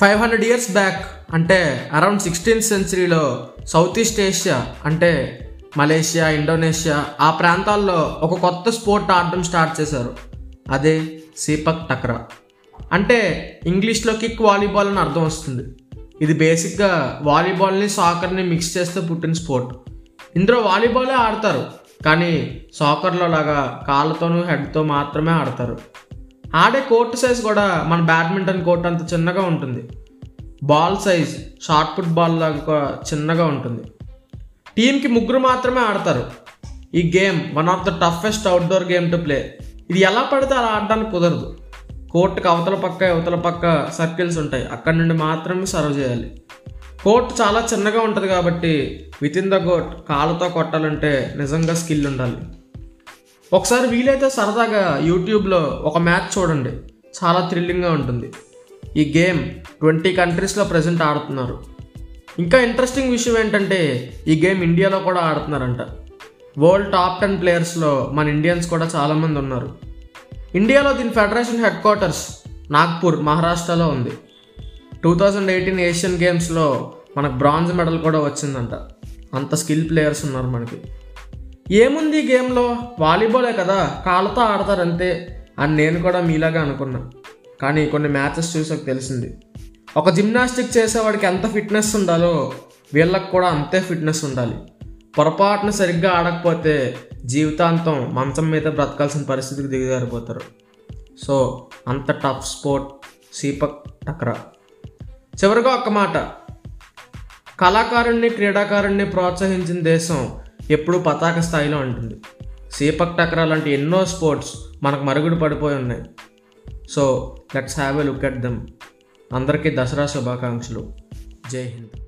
Five hundred years back అంటే around sixteenth సెంచరీలో south east Asia అంటే మలేషియా ఇండోనేషియా ఆ ప్రాంతాల్లో ఒక కొత్త స్పోర్ట్ ఆడడం స్టార్ట్ చేశారు. అదే సీపక్ టక్రా. అంటే ఇంగ్లీష్లో కిక్ వాలీబాల్ అని అర్థం వస్తుంది. ఇది బేసిక్గా వాలీబాల్ని సాకర్ని మిక్స్ చేస్తే పుట్టిన స్పోర్ట్. ఇందులో వాలీబాలే ఆడతారు కానీ సాకర్లో లాగా కాళ్ళతోనూ హెడ్తో మాత్రమే ఆడతారు. ఆడే కోర్టు సైజ్ కూడా మన బ్యాడ్మింటన్ కోర్ట్ అంత చిన్నగా ఉంటుంది. Ball size shot put ball లాగా చిన్నగా ఉంటుంది. టీంకి ముగ్గురు మాత్రమే ఆడతారు. ఈ game one of the toughest outdoor game to play ఇది ఎలా పడితే అలా ఆడడానికి కుదరదు. కోర్టుకి అవతల పక్క అవతల పక్క సర్కిల్స్ ఉంటాయి. అక్కడి నుండి మాత్రమే సర్వ్ చేయాలి. కోర్ట్ చాలా చిన్నగా ఉంటుంది కాబట్టి విత్ ఇన్ ద కోర్ట్ కాళ్ళతో కొట్టాలంటే నిజంగా స్కిల్ ఉండాలి. ఒకసారి వీలైతే సరదాగా యూట్యూబ్లో ఒక మ్యాచ్ చూడండి. చాలా థ్రిల్లింగ్గా ఉంటుంది. ఈ గేమ్ ట్వంటీ కంట్రీస్లో ప్రజెంట్ ఆడుతున్నారు. ఇంకా ఇంట్రెస్టింగ్ విషయం ఏంటంటే ఈ గేమ్ ఇండియాలో కూడా ఆడుతున్నారంట. వరల్డ్ టాప్ టెన్ ప్లేయర్స్లో మన ఇండియన్స్ కూడా చాలామంది ఉన్నారు. ఇండియాలో దీని ఫెడరేషన్ హెడ్ క్వార్టర్స్ నాగ్పూర్ మహారాష్ట్రలో ఉంది. టూ థౌజండ్ ఎయిటీన్ ఏషియన్ గేమ్స్లో మనకు బ్రాంజ్ మెడల్ కూడా వచ్చిందంట. అంత స్కిల్ ప్లేయర్స్ ఉన్నారు మనకి. ఏముంది ఈ గేమ్లో? వాలీబాలే కదా కాళ్ళతో ఆడతారంతే అని నేను కూడా మీలాగా అనుకున్నా. కానీ కొన్ని మ్యాచెస్ చూసాక తెలిసింది. ఒక జిమ్నాస్టిక్ చేసేవాడికి ఎంత ఫిట్నెస్ ఉండాలో వీళ్ళకి కూడా అంతే ఫిట్నెస్ ఉండాలి. పొరపాటున సరిగ్గా ఆడకపోతే జీవితాంతం మంచం మీద బ్రతకాల్సిన పరిస్థితికి దిగజారిపోతారు. సో అంత టఫ్ స్పోర్ట్ సీపక్ టక్రా. చివరిగా ఒక్క మాట. కళాకారుణ్ణి క్రీడాకారుణ్ణి ప్రోత్సహించిన దేశం ఎప్పుడూ పతాక స్థాయిలో ఉంటుంది. సీపక్ టక్రా లాంటి ఎన్నో స్పోర్ట్స్ మనకు మరుగుడు పడిపోయి ఉన్నాయి. So let's have a look at them. అందరికీ దసరా శుభాకాంక్షలు. జై హింద్.